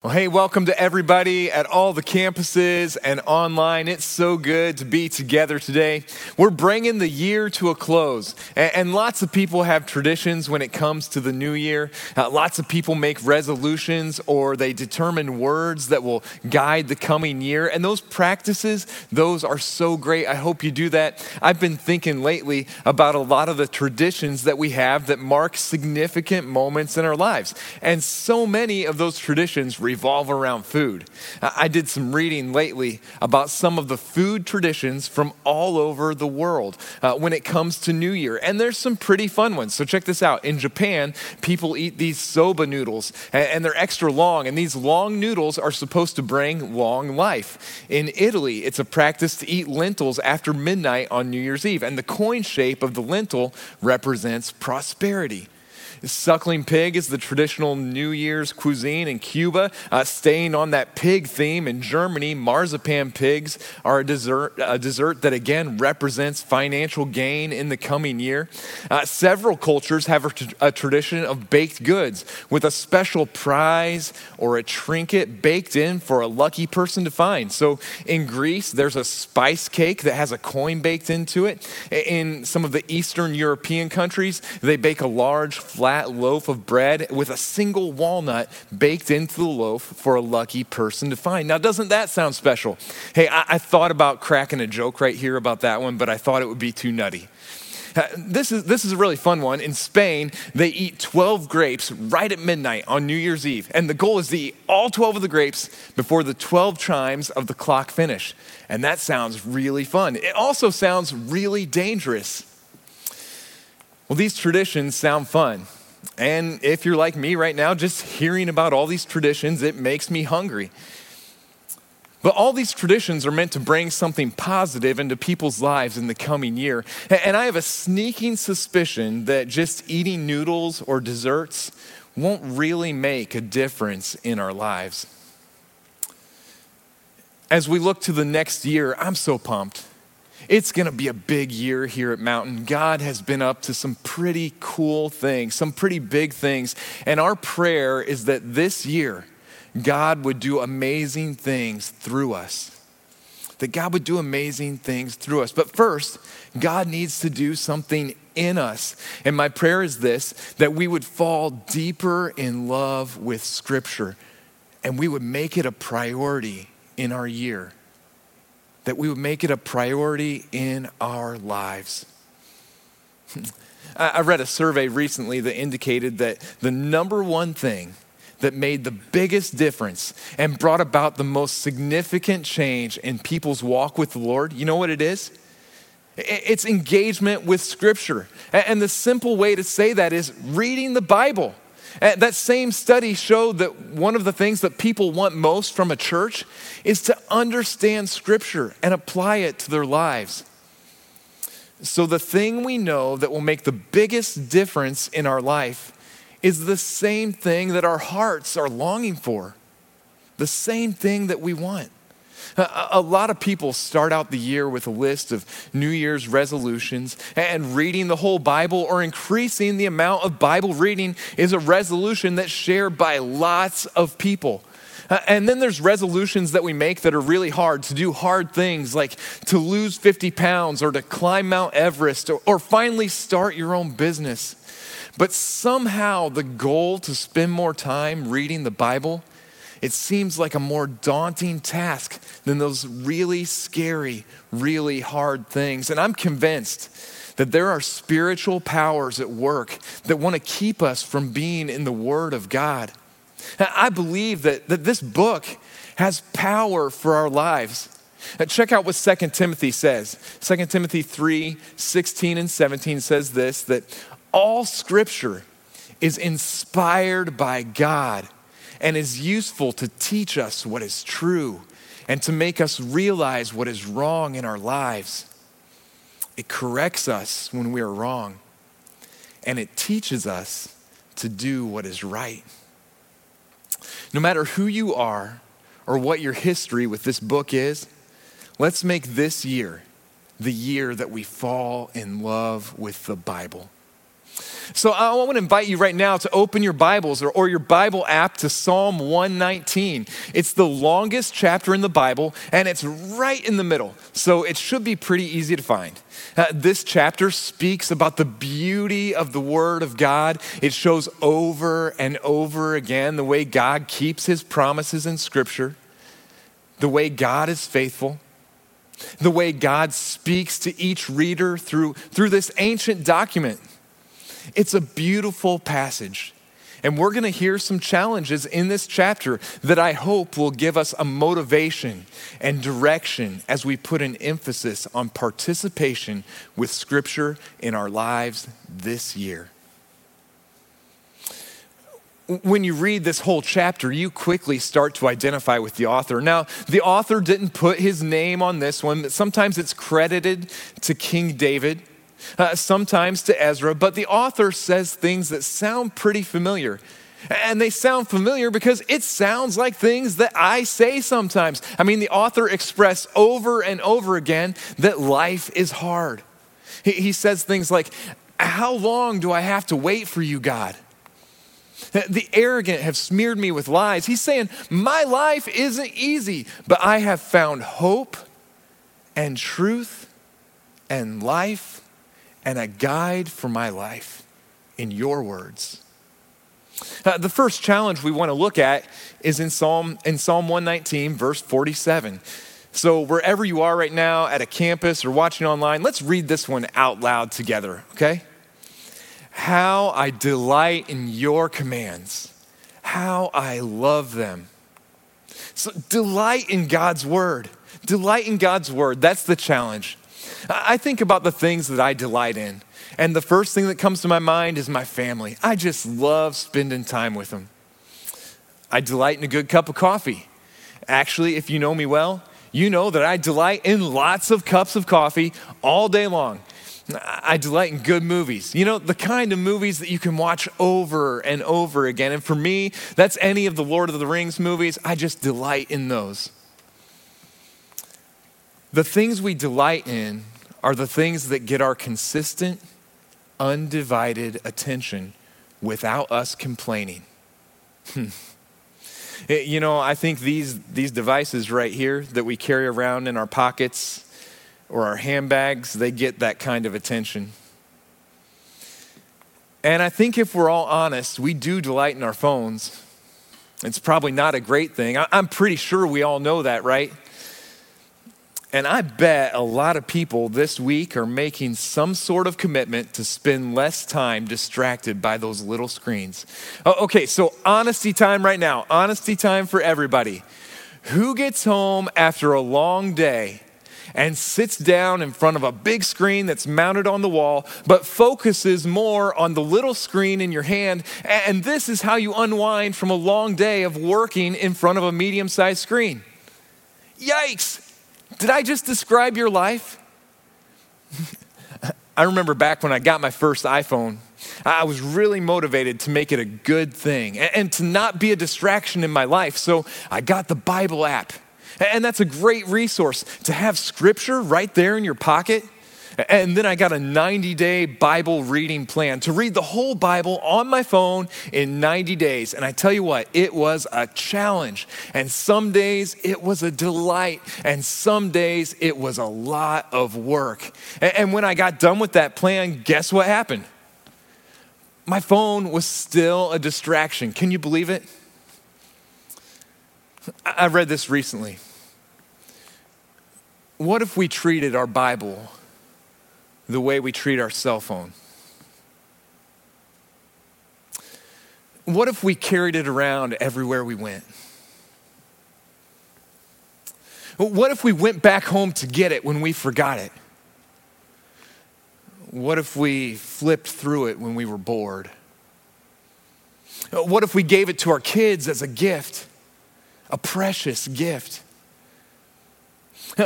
Well, hey, welcome to everybody at all the campuses and online. It's so good to be together today. We're bringing the year to a close, and, lots of people have traditions when it comes to the new year. Uh, lots of people make resolutions or they determine words that will guide the coming year, and those practices, those are so great. I hope you do that. I've been thinking lately about a lot of the traditions that we have that mark significant moments in our lives, and so many of those traditions revolve around food. I did some reading lately about some of the food traditions from all over the world uh, when it comes to New Year, and there's some pretty fun ones. So check this out. In Japan, people eat these soba noodles, and they're extra long, and these long noodles are supposed to bring long life. In Italy, it's a practice to eat lentils after midnight on New Year's Eve, and the coin shape of the lentil represents prosperity. Suckling pig is the traditional New Year's cuisine in Cuba. Uh, staying on that pig theme in Germany, marzipan pigs are a dessert, a dessert that again represents financial gain in the coming year. Uh, several cultures have a, a tradition of baked goods with a special prize or a trinket baked in for a lucky person to find. So in Greece, there's a spice cake that has a coin baked into it. In some of the Eastern European countries, they bake a large flat flat loaf of bread with a single walnut baked into the loaf for a lucky person to find. Now, doesn't that sound special? Hey, I, I thought about cracking a joke right here about that one, but I thought it would be too nutty. Uh, this is, this is a really fun one. In Spain, they eat 12 grapes right at midnight on New Year's Eve. And the goal is to eat all 12 of the grapes before the 12 chimes of the clock finish. And that sounds really fun. It also sounds really dangerous. Well, these traditions sound fun. And if you're like me right now, just hearing about all these traditions, it makes me hungry. But all these traditions are meant to bring something positive into people's lives in the coming year. And I have a sneaking suspicion that just eating noodles or desserts won't really make a difference in our lives. As we look to the next year, I'm so pumped. It's going to be a big year here at Mountain. God has been up to some pretty cool things, some pretty big things. And our prayer is that this year, God would do amazing things through us. That God would do amazing things through us. But first, God needs to do something in us. And my prayer is this that we would fall deeper in love with Scripture and we would make it a priority in our year that we would make it a priority in our lives. I read a survey recently that indicated that the number one thing that made the biggest difference and brought about the most significant change in people's walk with the Lord, you know what it is? It's engagement with Scripture. And the simple way to say that is reading the Bible. Eh, that same study showed that one of the things that people want most from a church is to understand Scripture and apply it to their lives. So, the thing we know that will make the biggest difference in our life is the same thing that our hearts are longing for, the same thing that we want. A lot of people start out the year with a list of New Year's resolutions, and reading the whole Bible or increasing the amount of Bible reading is a resolution that's shared by lots of people. And then there's resolutions that we make that are really hard to do hard things like to lose 50 pounds or to climb Mount Everest or, or finally start your own business. But somehow the goal to spend more time reading the Bible it seems like a more daunting task than those really scary, really hard things. And I'm convinced that there are spiritual powers at work that want to keep us from being in the Word of God. I believe that, that this book has power for our lives. Now check out what 2 Timothy says. 2 Timothy 3 16 and 17 says this that all scripture is inspired by God and is useful to teach us what is true and to make us realize what is wrong in our lives. It corrects us when we are wrong, and it teaches us to do what is right. No matter who you are or what your history with this book is, let's make this year the year that we fall in love with the Bible. So I want to invite you right now to open your Bibles or, or, your Bible app to Psalm 119. It's the longest chapter in the Bible and it's right in the middle. So it should be pretty easy to find. Uh, this chapter speaks about the beauty of the Word of God. It shows over and over again the way God keeps His promises in Scripture, the way God is faithful the way God speaks to each reader through, through this ancient document. It's a beautiful passage. And we're going to hear some challenges in this chapter that I hope will give us a motivation and direction as we put an emphasis on participation with Scripture in our lives this year. When you read this whole chapter, you quickly start to identify with the author. Now, the author didn't put his name on this one, but sometimes it's credited to King David uh, sometimes to Ezra, but the author says things that sound pretty familiar. And they sound familiar because it sounds like things that I say sometimes. I mean, the author expressed over and over again that life is hard. He, he says things like, How long do I have to wait for you, God? The arrogant have smeared me with lies. He's saying, My life isn't easy, but I have found hope and truth and life and a guide for my life in your words. Uh, the first challenge we want to look at is in Psalm, in Psalm 119, verse 47. So, wherever you are right now at a campus or watching online, let's read this one out loud together, okay? How I delight in your commands, how I love them. So, delight in God's word. Delight in God's word. That's the challenge. I think about the things that I delight in. And the first thing that comes to my mind is my family. I just love spending time with them. I delight in a good cup of coffee. Actually, if you know me well, you know that I delight in lots of cups of coffee all day long. I delight in good movies. You know, the kind of movies that you can watch over and over again. And for me, that's any of the Lord of the Rings movies. I just delight in those. The things we delight in are the things that get our consistent, undivided attention without us complaining. you know, I think these, these devices right here that we carry around in our pockets or our handbags, they get that kind of attention. And I think if we're all honest, we do delight in our phones. It's probably not a great thing. I'm pretty sure we all know that, right? And I bet a lot of people this week are making some sort of commitment to spend less time distracted by those little screens. Oh, okay, so honesty time right now. Honesty time for everybody. Who gets home after a long day and sits down in front of a big screen that's mounted on the wall, but focuses more on the little screen in your hand? And this is how you unwind from a long day of working in front of a medium sized screen. Yikes! Did I just describe your life? I remember back when I got my first iPhone, I was really motivated to make it a good thing and to not be a distraction in my life. So I got the Bible app. And that's a great resource to have scripture right there in your pocket and then I got a 90 day Bible reading plan to read the whole Bible on my phone in 90 days. And I tell you what, it was a challenge. And some days it was a delight, and some days it was a lot of work. And when I got done with that plan, guess what happened? My phone was still a distraction. Can you believe it? I read this recently. What if we treated our Bible the way we treat our cell phone? What if we carried it around everywhere we went? What if we went back home to get it when we forgot it? What if we flipped through it when we were bored? What if we gave it to our kids as a gift, a precious gift?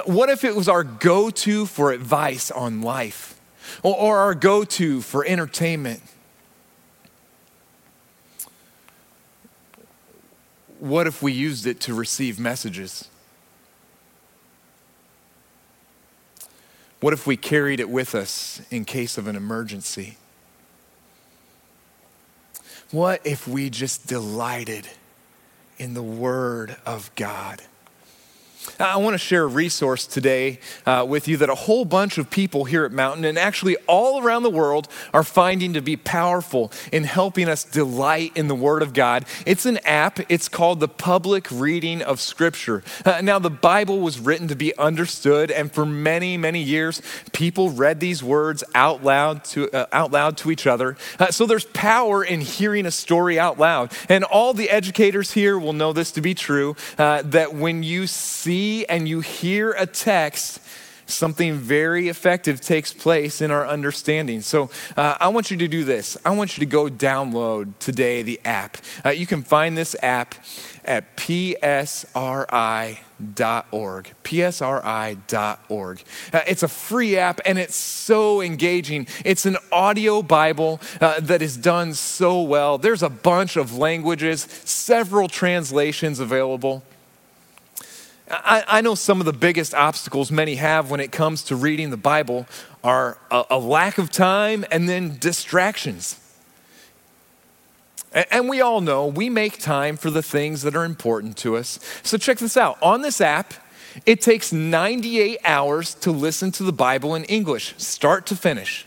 What if it was our go to for advice on life? Or, or our go to for entertainment. What if we used it to receive messages? What if we carried it with us in case of an emergency? What if we just delighted in the Word of God? I want to share a resource today uh, with you that a whole bunch of people here at Mountain and actually all around the world are finding to be powerful in helping us delight in the Word of God. It's an app, it's called the Public Reading of Scripture. Uh, now, the Bible was written to be understood, and for many, many years, people read these words out loud to, uh, out loud to each other. Uh, so there's power in hearing a story out loud. And all the educators here will know this to be true uh, that when you see see and you hear a text, something very effective takes place in our understanding. So uh, I want you to do this. I want you to go download today the app. Uh, you can find this app at psri.org. psri.org. Uh, it's a free app and it's so engaging. It's an audio Bible uh, that is done so well. There's a bunch of languages, several translations available. I, I, know some of the biggest obstacles many have when it comes to reading the Bible are a, a lack of time and then distractions. And, and we all know we make time for the things that are important to us. So check this out. On this app, it takes 98 hours to listen to the Bible in English, start to finish.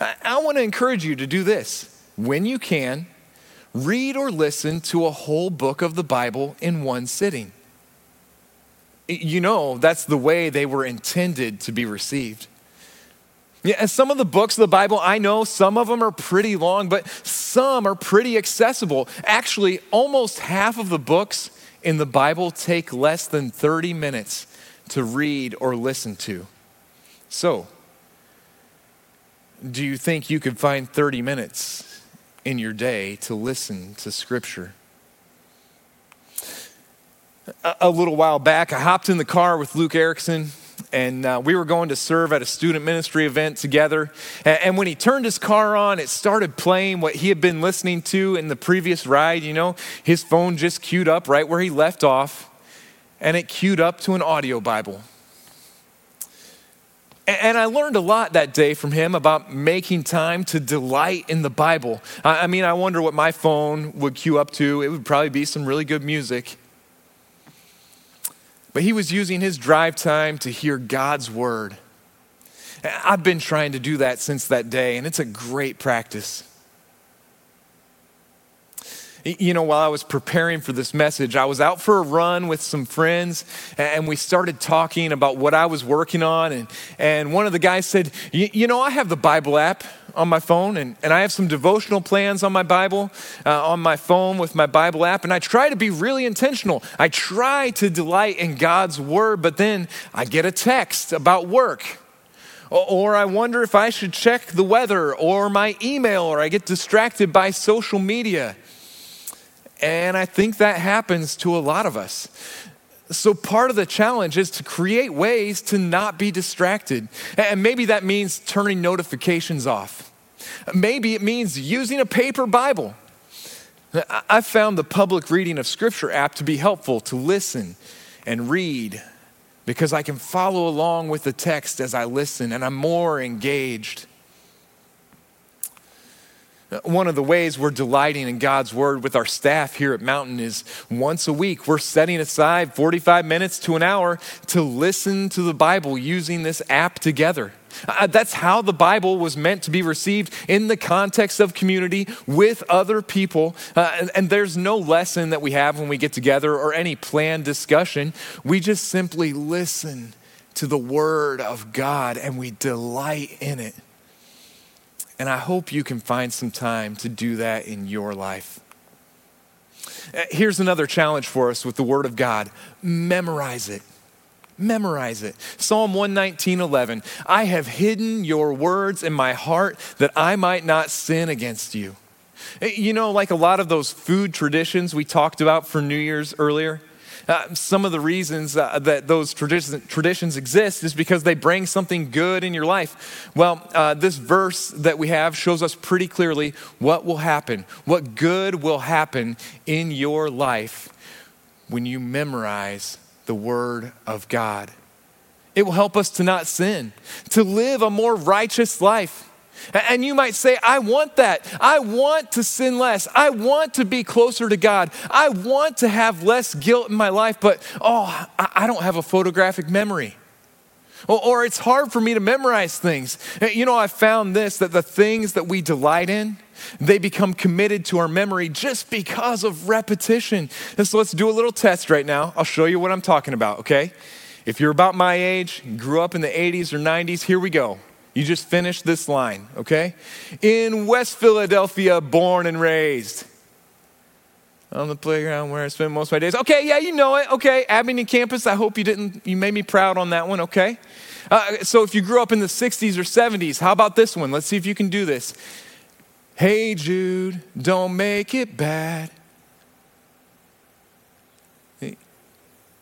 I, I want to encourage you to do this. When you can, read or listen to a whole book of the Bible in one sitting you know that's the way they were intended to be received. Yeah, and some of the books of the Bible, I know some of them are pretty long, but some are pretty accessible. Actually, almost half of the books in the Bible take less than 30 minutes to read or listen to. So, do you think you could find 30 minutes in your day to listen to Scripture? A little while back, I hopped in the car with Luke Erickson, and uh, we were going to serve at a student ministry event together. And, when he turned his car on, it started playing what he had been listening to in the previous ride. You know, his phone just queued up right where he left off, and it queued up to an audio Bible. And, and I learned a lot that day from him about making time to delight in the Bible. I, I mean, I wonder what my phone would queue up to. It would probably be some really good music. But he was using his drive time to hear God's word. I've been trying to do that since that day, and it's a great practice. You know, while I was preparing for this message, I was out for a run with some friends, and we started talking about what I was working on. And, and one of the guys said, You know, I have the Bible app on my phone, and, and I have some devotional plans on my Bible, uh, on my phone with my Bible app, and I try to be really intentional. I try to delight in God's word, but then I get a text about work. Or I wonder if I should check the weather or my email, or I get distracted by social media. And I think that happens to a lot of us. So, part of the challenge is to create ways to not be distracted. And maybe that means turning notifications off. Maybe it means using a paper Bible. I've found the public reading of Scripture app to be helpful to listen and read because I can follow along with the text as I listen and I'm more engaged. One of the ways we're delighting in God's word with our staff here at Mountain is once a week, we're setting aside 45 minutes to an hour to listen to the Bible using this app together. Uh, that's how the Bible was meant to be received in the context of community with other people. Uh, and, and there's no lesson that we have when we get together or any planned discussion. We just simply listen to the Word of God and we delight in it. And I hope you can find some time to do that in your life. Uh, here's another challenge for us with the Word of God memorize it. Memorize it. Psalm 119, 11. I have hidden your words in my heart that I might not sin against you. Uh, you know, like a lot of those food traditions we talked about for New Year's earlier, uh, some of the reasons uh, that those traditions, traditions exist is because they bring something good in your life. Well, uh, this verse that we have shows us pretty clearly what will happen, what good will happen in your life when you memorize the Word of God. It will help us to not sin, to live a more righteous life. And you might say, I want that. I want to sin less. I want to be closer to God. I want to have less guilt in my life, but oh, I don't have a photographic memory. Or, it's hard for me to memorize things. You know, I found this that the things that we delight in, they become committed to our memory just because of repetition. And so let's do a little test right now. I'll show you what I'm talking about, okay? If you're about my age, grew up in the 80s or 90s, here we go. You just finished this line, okay? In West Philadelphia, born and raised. On the playground where I spent most of my days. Okay, yeah, you know it. Okay, Abingdon campus. I hope you didn't, you made me proud on that one, okay? Uh, so if you grew up in the 60s or 70s, how about this one? Let's see if you can do this. Hey, Jude, don't make it bad.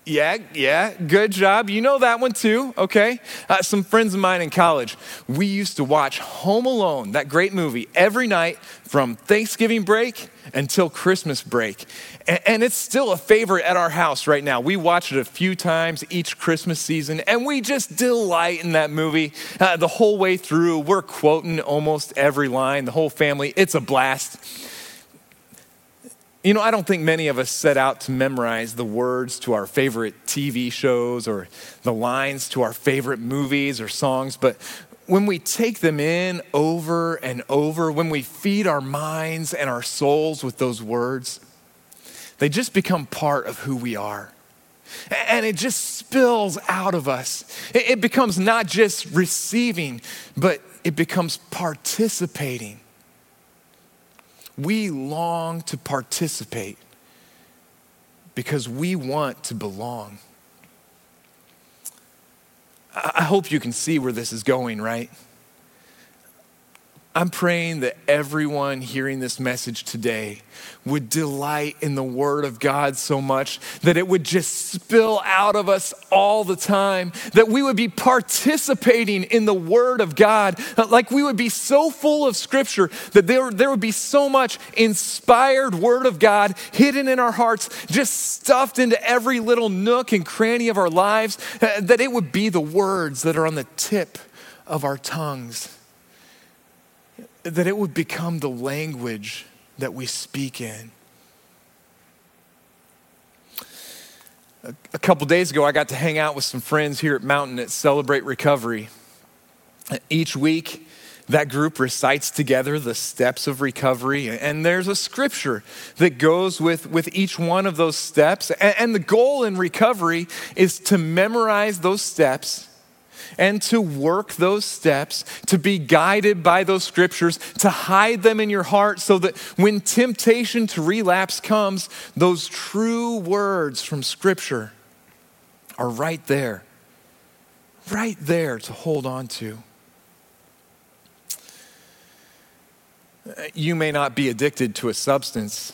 Yeah, yeah, good job. You know that one too, okay? Uh, some friends of mine in college, we used to watch Home Alone, that great movie, every night from Thanksgiving break until Christmas break. And, and it's still a favorite at our house right now. We watch it a few times each Christmas season, and we just delight in that movie uh, the whole way through. We're quoting almost every line, the whole family. It's a blast. You know, I don't think many of us set out to memorize the words to our favorite TV shows or the lines to our favorite movies or songs, but when we take them in over and over, when we feed our minds and our souls with those words, they just become part of who we are. And it just spills out of us. It becomes not just receiving, but it becomes participating we long to participate because we want to belong. I hope you can see where this is going, right? I'm praying that everyone hearing this message today would delight in the Word of God so much that it would just spill out of us all the time, that we would be participating in the Word of God, like we would be so full of Scripture that there, there would be so much inspired Word of God hidden in our hearts, just stuffed into every little nook and cranny of our lives, uh, that it would be the words that are on the tip of our tongues that it would become the language that we speak in. A, a couple days ago, I got to hang out with some friends here at Mountain at Celebrate Recovery. Each week, that group recites together the steps of recovery, and there's a scripture that goes with, with each one of those steps. And, and the goal in recovery is to memorize those steps and to work those steps, to be guided by those scriptures, to hide them in your heart so that when temptation to relapse comes, those true words from scripture are right there, right there to hold on to. You may not be addicted to a substance,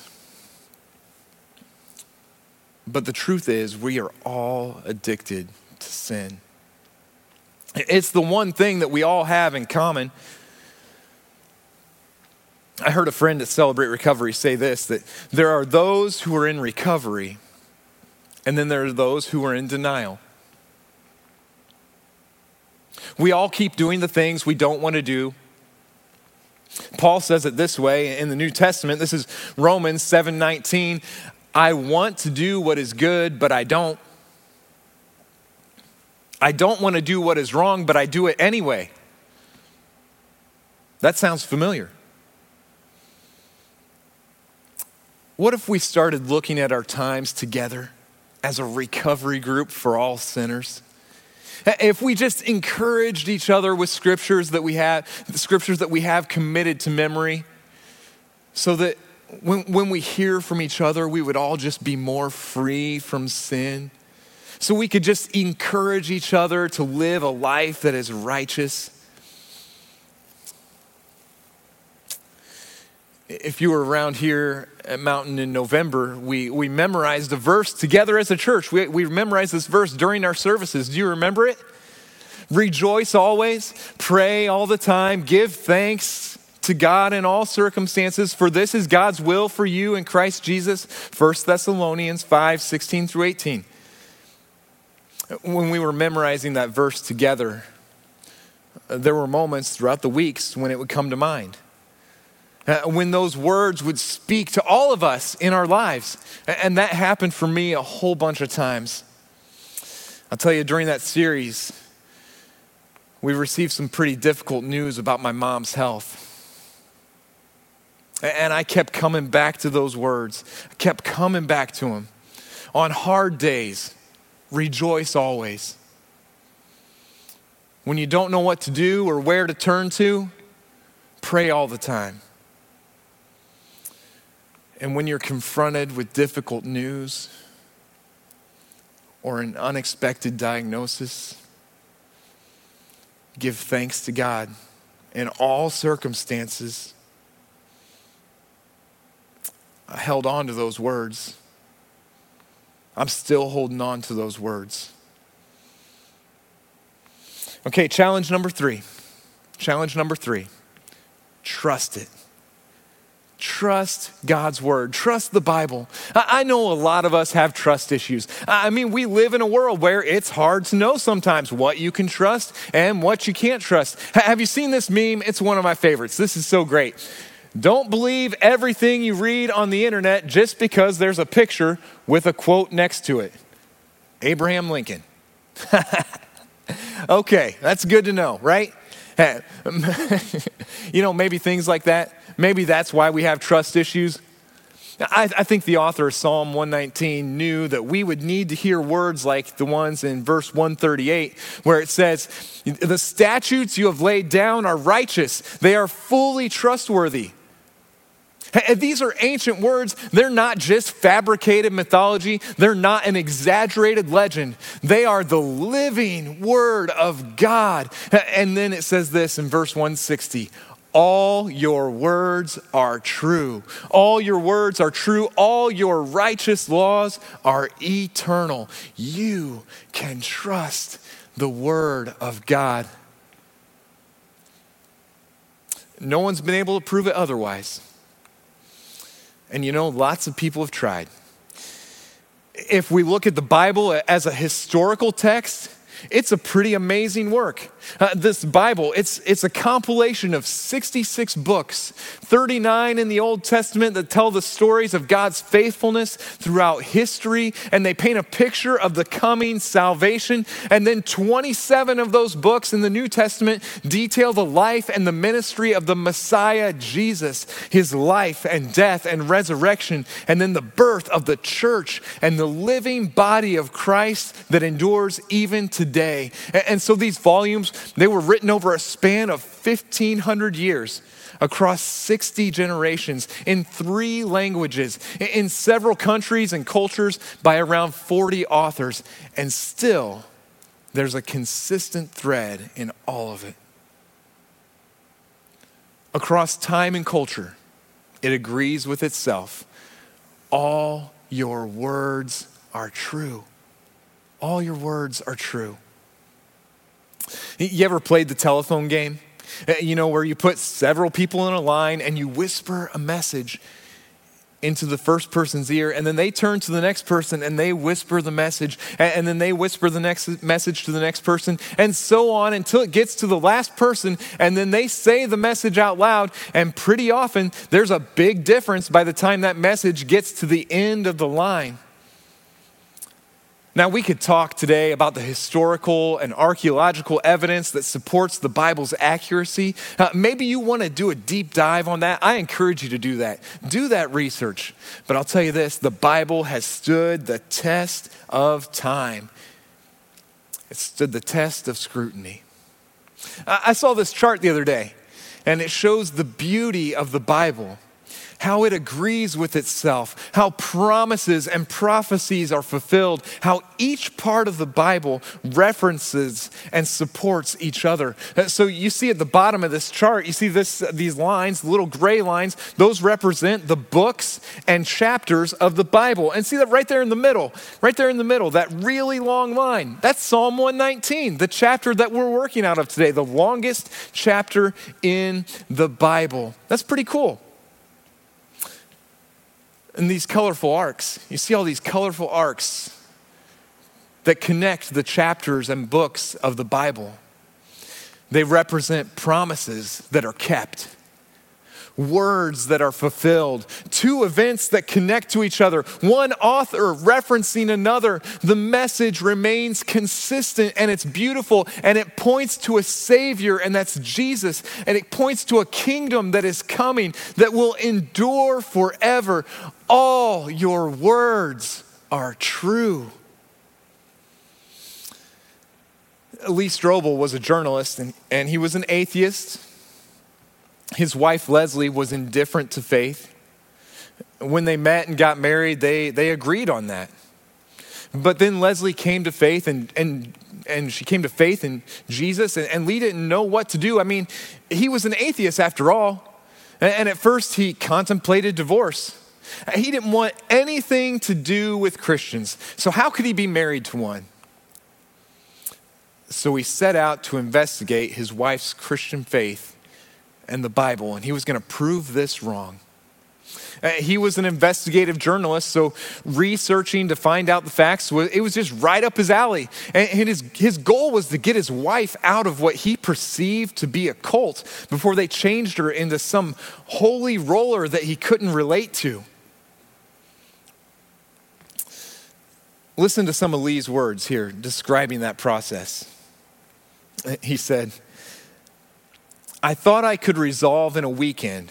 but the truth is, we are all addicted to sin. It's the one thing that we all have in common. I heard a friend at Celebrate Recovery say this that there are those who are in recovery, and then there are those who are in denial. We all keep doing the things we don't want to do. Paul says it this way in the New Testament. This is Romans 7:19. I want to do what is good, but I don't. I don't want to do what is wrong, but I do it anyway. That sounds familiar. What if we started looking at our times together as a recovery group for all sinners? If we just encouraged each other with scriptures that we have, the scriptures that we have committed to memory, so that when, when we hear from each other, we would all just be more free from sin so we could just encourage each other to live a life that is righteous. If you were around here at Mountain in November, we, we memorized a verse together as a church. We, we memorized this verse during our services. Do you remember it? Rejoice always, pray all the time, give thanks to God in all circumstances, for this is God's will for you in Christ Jesus. 1 Thessalonians 5 16 through 18 when we were memorizing that verse together, there were moments throughout the weeks when it would come to mind. Uh, when those words would speak to all of us in our lives. And that happened for me a whole bunch of times. I'll tell you, during that series, we received some pretty difficult news about my mom's health. And I kept coming back to those words. I kept coming back to them. On hard days, rejoice always. When you don't know what to do or where to turn to, pray all the time. And when you're confronted with difficult news or an unexpected diagnosis, give thanks to God in all circumstances. I held on to those words. I'm still holding on to those words. Okay, challenge number three. Challenge number three trust it. Trust God's word. Trust the Bible. I know a lot of us have trust issues. I mean, we live in a world where it's hard to know sometimes what you can trust and what you can't trust. Have you seen this meme? It's one of my favorites. This is so great. Don't believe everything you read on the internet just because there's a picture with a quote next to it. Abraham Lincoln. okay, that's good to know, right? you know, maybe things like that. Maybe that's why we have trust issues. I, I, think the author of Psalm 119 knew that we would need to hear words like the ones in verse 138, where it says, The statutes you have laid down are righteous, they are fully trustworthy. These are ancient words. They're not just fabricated mythology, they're not an exaggerated legend. They are the living word of God. And then it says this in verse 160 all your words are true. All your words are true. All your righteous laws are eternal. You can trust the word of God. No one's been able to prove it otherwise. And you know, lots of people have tried. If we look at the Bible as a historical text, it's a pretty amazing work. Uh, this Bible, it's, it's a compilation of 66 books, 39 in the Old Testament that tell the stories of God's faithfulness throughout history, and they paint a picture of the coming salvation. And then 27 of those books in the New Testament detail the life and the ministry of the Messiah, Jesus, his life and death and resurrection, and then the birth of the church and the living body of Christ that endures even today. And, and so these volumes they were written over a span of 1,500 years across 60 generations in three languages, in several countries and cultures by around 40 authors. And still, there's a consistent thread in all of it. Across time and culture, it agrees with itself. All your words are true. All your words are true. You ever played the telephone game? Uh, you know, where you put several people in a line and you whisper a message into the first person's ear, and then they turn to the next person and they whisper the message, and then they whisper the next message to the next person, and so on until it gets to the last person, and then they say the message out loud. And pretty often, there's a big difference by the time that message gets to the end of the line. Now, we could talk today about the historical and archaeological evidence that supports the Bible's accuracy. Uh, maybe you want to do a deep dive on that. I encourage you to do that. Do that research. But I'll tell you this the Bible has stood the test of time, it stood the test of scrutiny. I saw this chart the other day, and it shows the beauty of the Bible how it agrees with itself, how promises and prophecies are fulfilled, how each part of the Bible references and supports each other. Uh, so you see at the bottom of this chart, you see this, these lines, little gray lines, those represent the books and chapters of the Bible. And see that right there in the middle, right there in the middle, that really long line, that's Psalm 119, the chapter that we're working out of today, the longest chapter in the Bible. That's pretty cool and these colorful arcs. You see all these colorful arcs that connect the chapters and books of the Bible. They represent promises that are kept, words that are fulfilled, two events that connect to each other, one author referencing another. The message remains consistent and it's beautiful and it points to a Savior, and that's Jesus. And it points to a kingdom that is coming that will endure forever. All your words are true. Lee Strobel was a journalist and, and he was an atheist. His wife, Leslie, was indifferent to faith. When they met and got married, they, they agreed on that. But then Leslie came to faith and, and, and she came to faith in Jesus, and, and Lee didn't know what to do. I mean, he was an atheist after all. And, and at first, he contemplated divorce. He didn't want anything to do with Christians. So, how could he be married to one? So he set out to investigate his wife's Christian faith and the Bible, and he was going to prove this wrong. Uh, he was an investigative journalist, so researching to find out the facts, it was just right up his alley. And his, his goal was to get his wife out of what he perceived to be a cult before they changed her into some holy roller that he couldn't relate to. Listen to some of Lee's words here describing that process he said, I thought I could resolve in a weekend.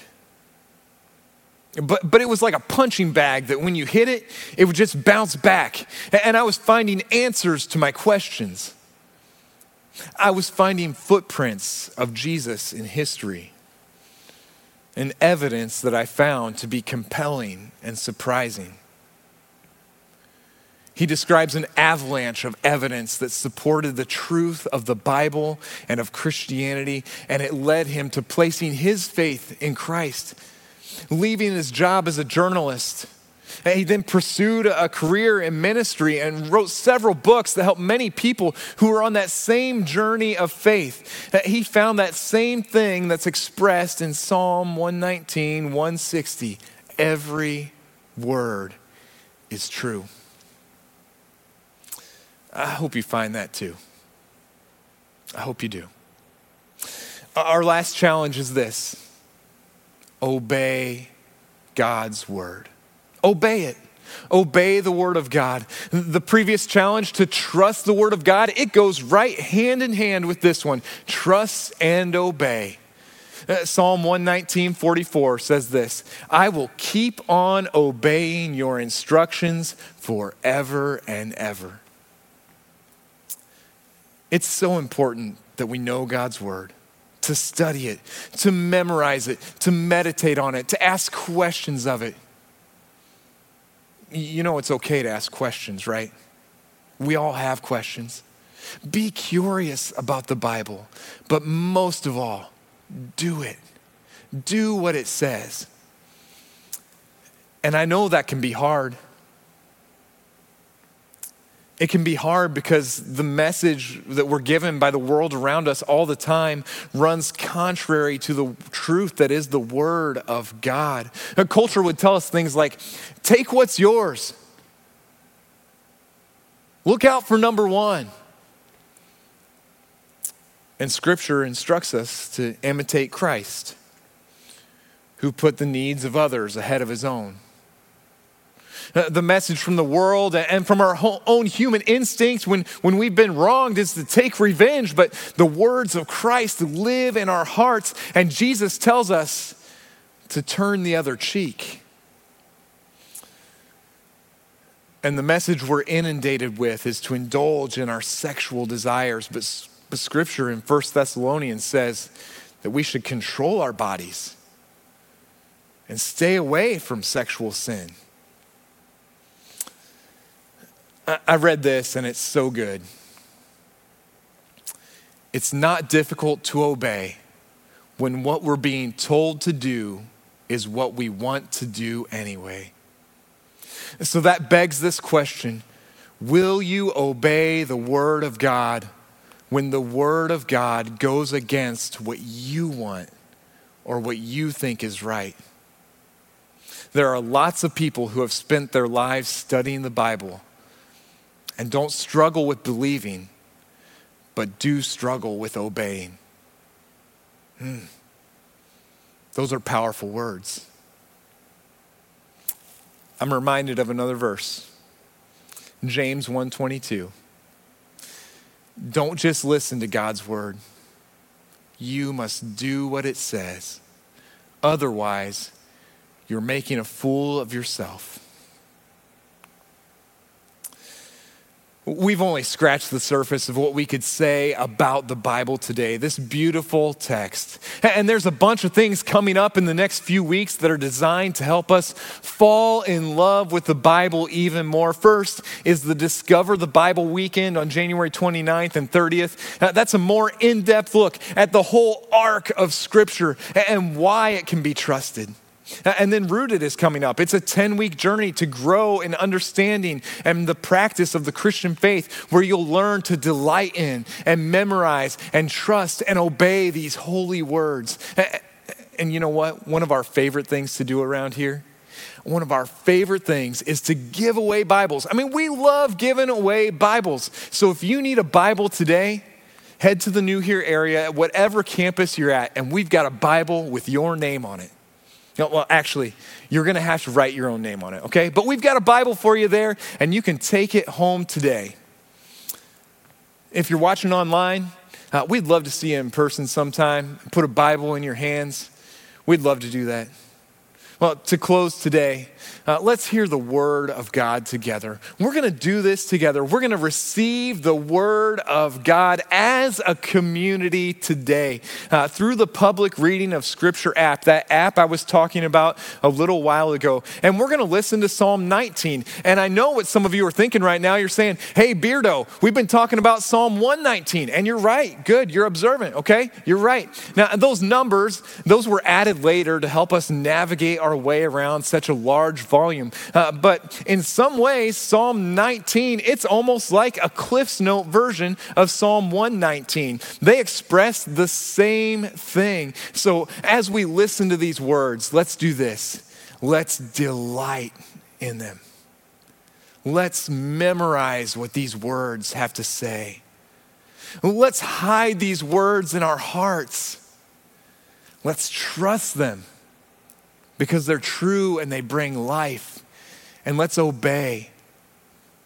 But, but it was like a punching bag that when you hit it, it would just bounce back. And I was finding answers to my questions. I was finding footprints of Jesus in history and evidence that I found to be compelling and surprising. He describes an avalanche of evidence that supported the truth of the Bible and of Christianity, and it led him to placing his faith in Christ, leaving his job as a journalist. And he then pursued a career in ministry and wrote several books that helped many people who were on that same journey of faith. He found that same thing that's expressed in Psalm 119, 160. Every word is true. I hope you find that too. I hope you do. Our last challenge is this obey God's word. Obey it. Obey the word of God. The previous challenge to trust the word of God, it goes right hand in hand with this one trust and obey. Uh, Psalm 119, 44 says this I will keep on obeying your instructions forever and ever. It's so important that we know God's word, to study it, to memorize it, to meditate on it, to ask questions of it. You know, it's okay to ask questions, right? We all have questions. Be curious about the Bible, but most of all, do it. Do what it says. And I know that can be hard it can be hard because the message that we're given by the world around us all the time runs contrary to the truth that is the Word of God. A culture would tell us things like take what's yours, look out for number one. And Scripture instructs us to imitate Christ, who put the needs of others ahead of his own. Uh, the message from the world and from our own human instincts when, when we've been wronged is to take revenge, but the words of Christ live in our hearts, and Jesus tells us to turn the other cheek. And the message we're inundated with is to indulge in our sexual desires. But, but scripture in 1 Thessalonians says that we should control our bodies and stay away from sexual sin. I read this and it's so good. It's not difficult to obey when what we're being told to do is what we want to do anyway. So that begs this question Will you obey the Word of God when the Word of God goes against what you want or what you think is right? There are lots of people who have spent their lives studying the Bible and don't struggle with believing, but do struggle with obeying. Hmm. Those are powerful words. I'm reminded of another verse. James 1:22. Don't just listen to God's word. You must do what it says. Otherwise, you're making a fool of yourself. We've only scratched the surface of what we could say about the Bible today, this beautiful text. And there's a bunch of things coming up in the next few weeks that are designed to help us fall in love with the Bible even more. First is the Discover the Bible weekend on January 29th and 30th. Uh, that's a more in depth look at the whole arc of Scripture and why it can be trusted. And then Rooted is coming up. It's a 10 week journey to grow in understanding and the practice of the Christian faith where you'll learn to delight in and memorize and trust and obey these holy words. And you know what? One of our favorite things to do around here one of our favorite things is to give away Bibles. I mean, we love giving away Bibles. So if you need a Bible today, head to the New Here area at whatever campus you're at, and we've got a Bible with your name on it. No, well, actually, you're going to have to write your own name on it, okay? But we've got a Bible for you there, and you can take it home today. If you're watching online, uh, we'd love to see you in person sometime. Put a Bible in your hands. We'd love to do that. Well, to close today, uh, let's hear the word of God together. We're going to do this together. We're going to receive the word of God as a community today uh, through the public reading of Scripture app, that app I was talking about a little while ago. And we're going to listen to Psalm 19. And I know what some of you are thinking right now. You're saying, hey, Beardo, we've been talking about Psalm 119. And you're right. Good. You're observant, okay? You're right. Now, those numbers, those were added later to help us navigate our way around such a large volume. Uh, but in some ways, Psalm 19, it's almost like a Cliff's Note version of Psalm 119. They express the same thing. So as we listen to these words, let's do this. Let's delight in them. Let's memorize what these words have to say. Let's hide these words in our hearts. Let's trust them because they're true and they bring life. And let's obey.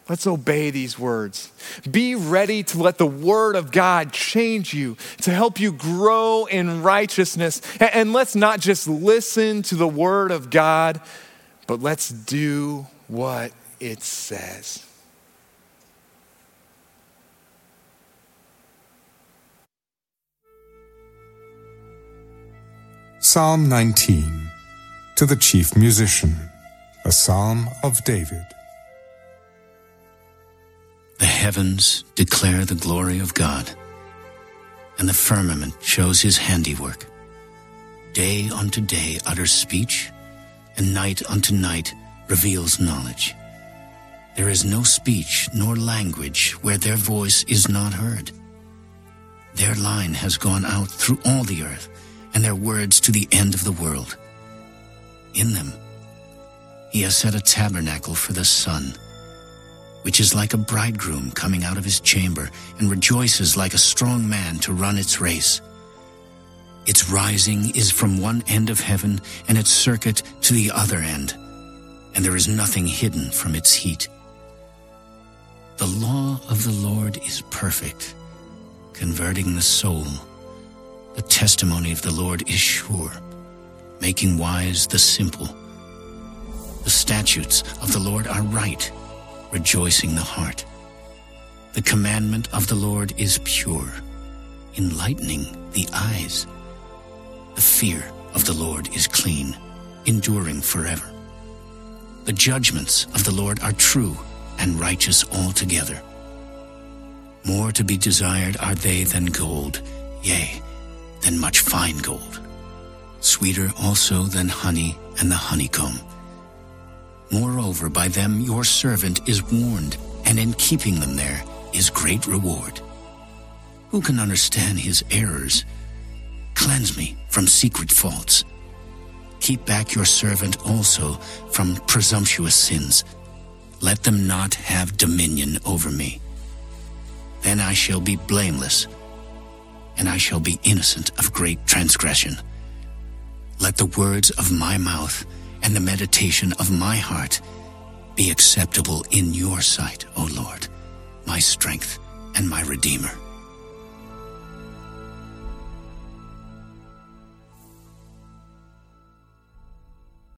Let's obey these words. Be ready to let the word of God change you, to help you grow in righteousness. And let's not just listen to the word of God, but let's do what it says. Psalm 19 to the chief musician, a psalm of David. The heavens declare the glory of God, and the firmament shows his handiwork. Day unto day utters speech, and night unto night reveals knowledge. There is no speech nor language where their voice is not heard. Their line has gone out through all the earth, and their words to the end of the world in them. He has set a tabernacle for the sun, which is like a bridegroom coming out of his chamber and rejoices like a strong man to run its race. Its rising is from one end of heaven and its circuit to the other end, and there is nothing hidden from its heat. The law of the Lord is perfect, converting the soul. The testimony of the Lord is sure making wise the simple. The statutes of the Lord are right, rejoicing the heart. The commandment of the Lord is pure, enlightening the eyes. The fear of the Lord is clean, enduring forever. The judgments of the Lord are true and righteous altogether. More to be desired are they than gold, yea, than much fine gold sweeter also than honey and the honeycomb. Moreover, by them your servant is warned, and in keeping them there is great reward. Who can understand his errors? Cleanse me from secret faults. Keep back your servant also from presumptuous sins. Let them not have dominion over me. Then I shall be blameless and I shall be innocent of great transgression. Let the words of my mouth and the meditation of my heart be acceptable in your sight, O Lord, my strength and my Redeemer.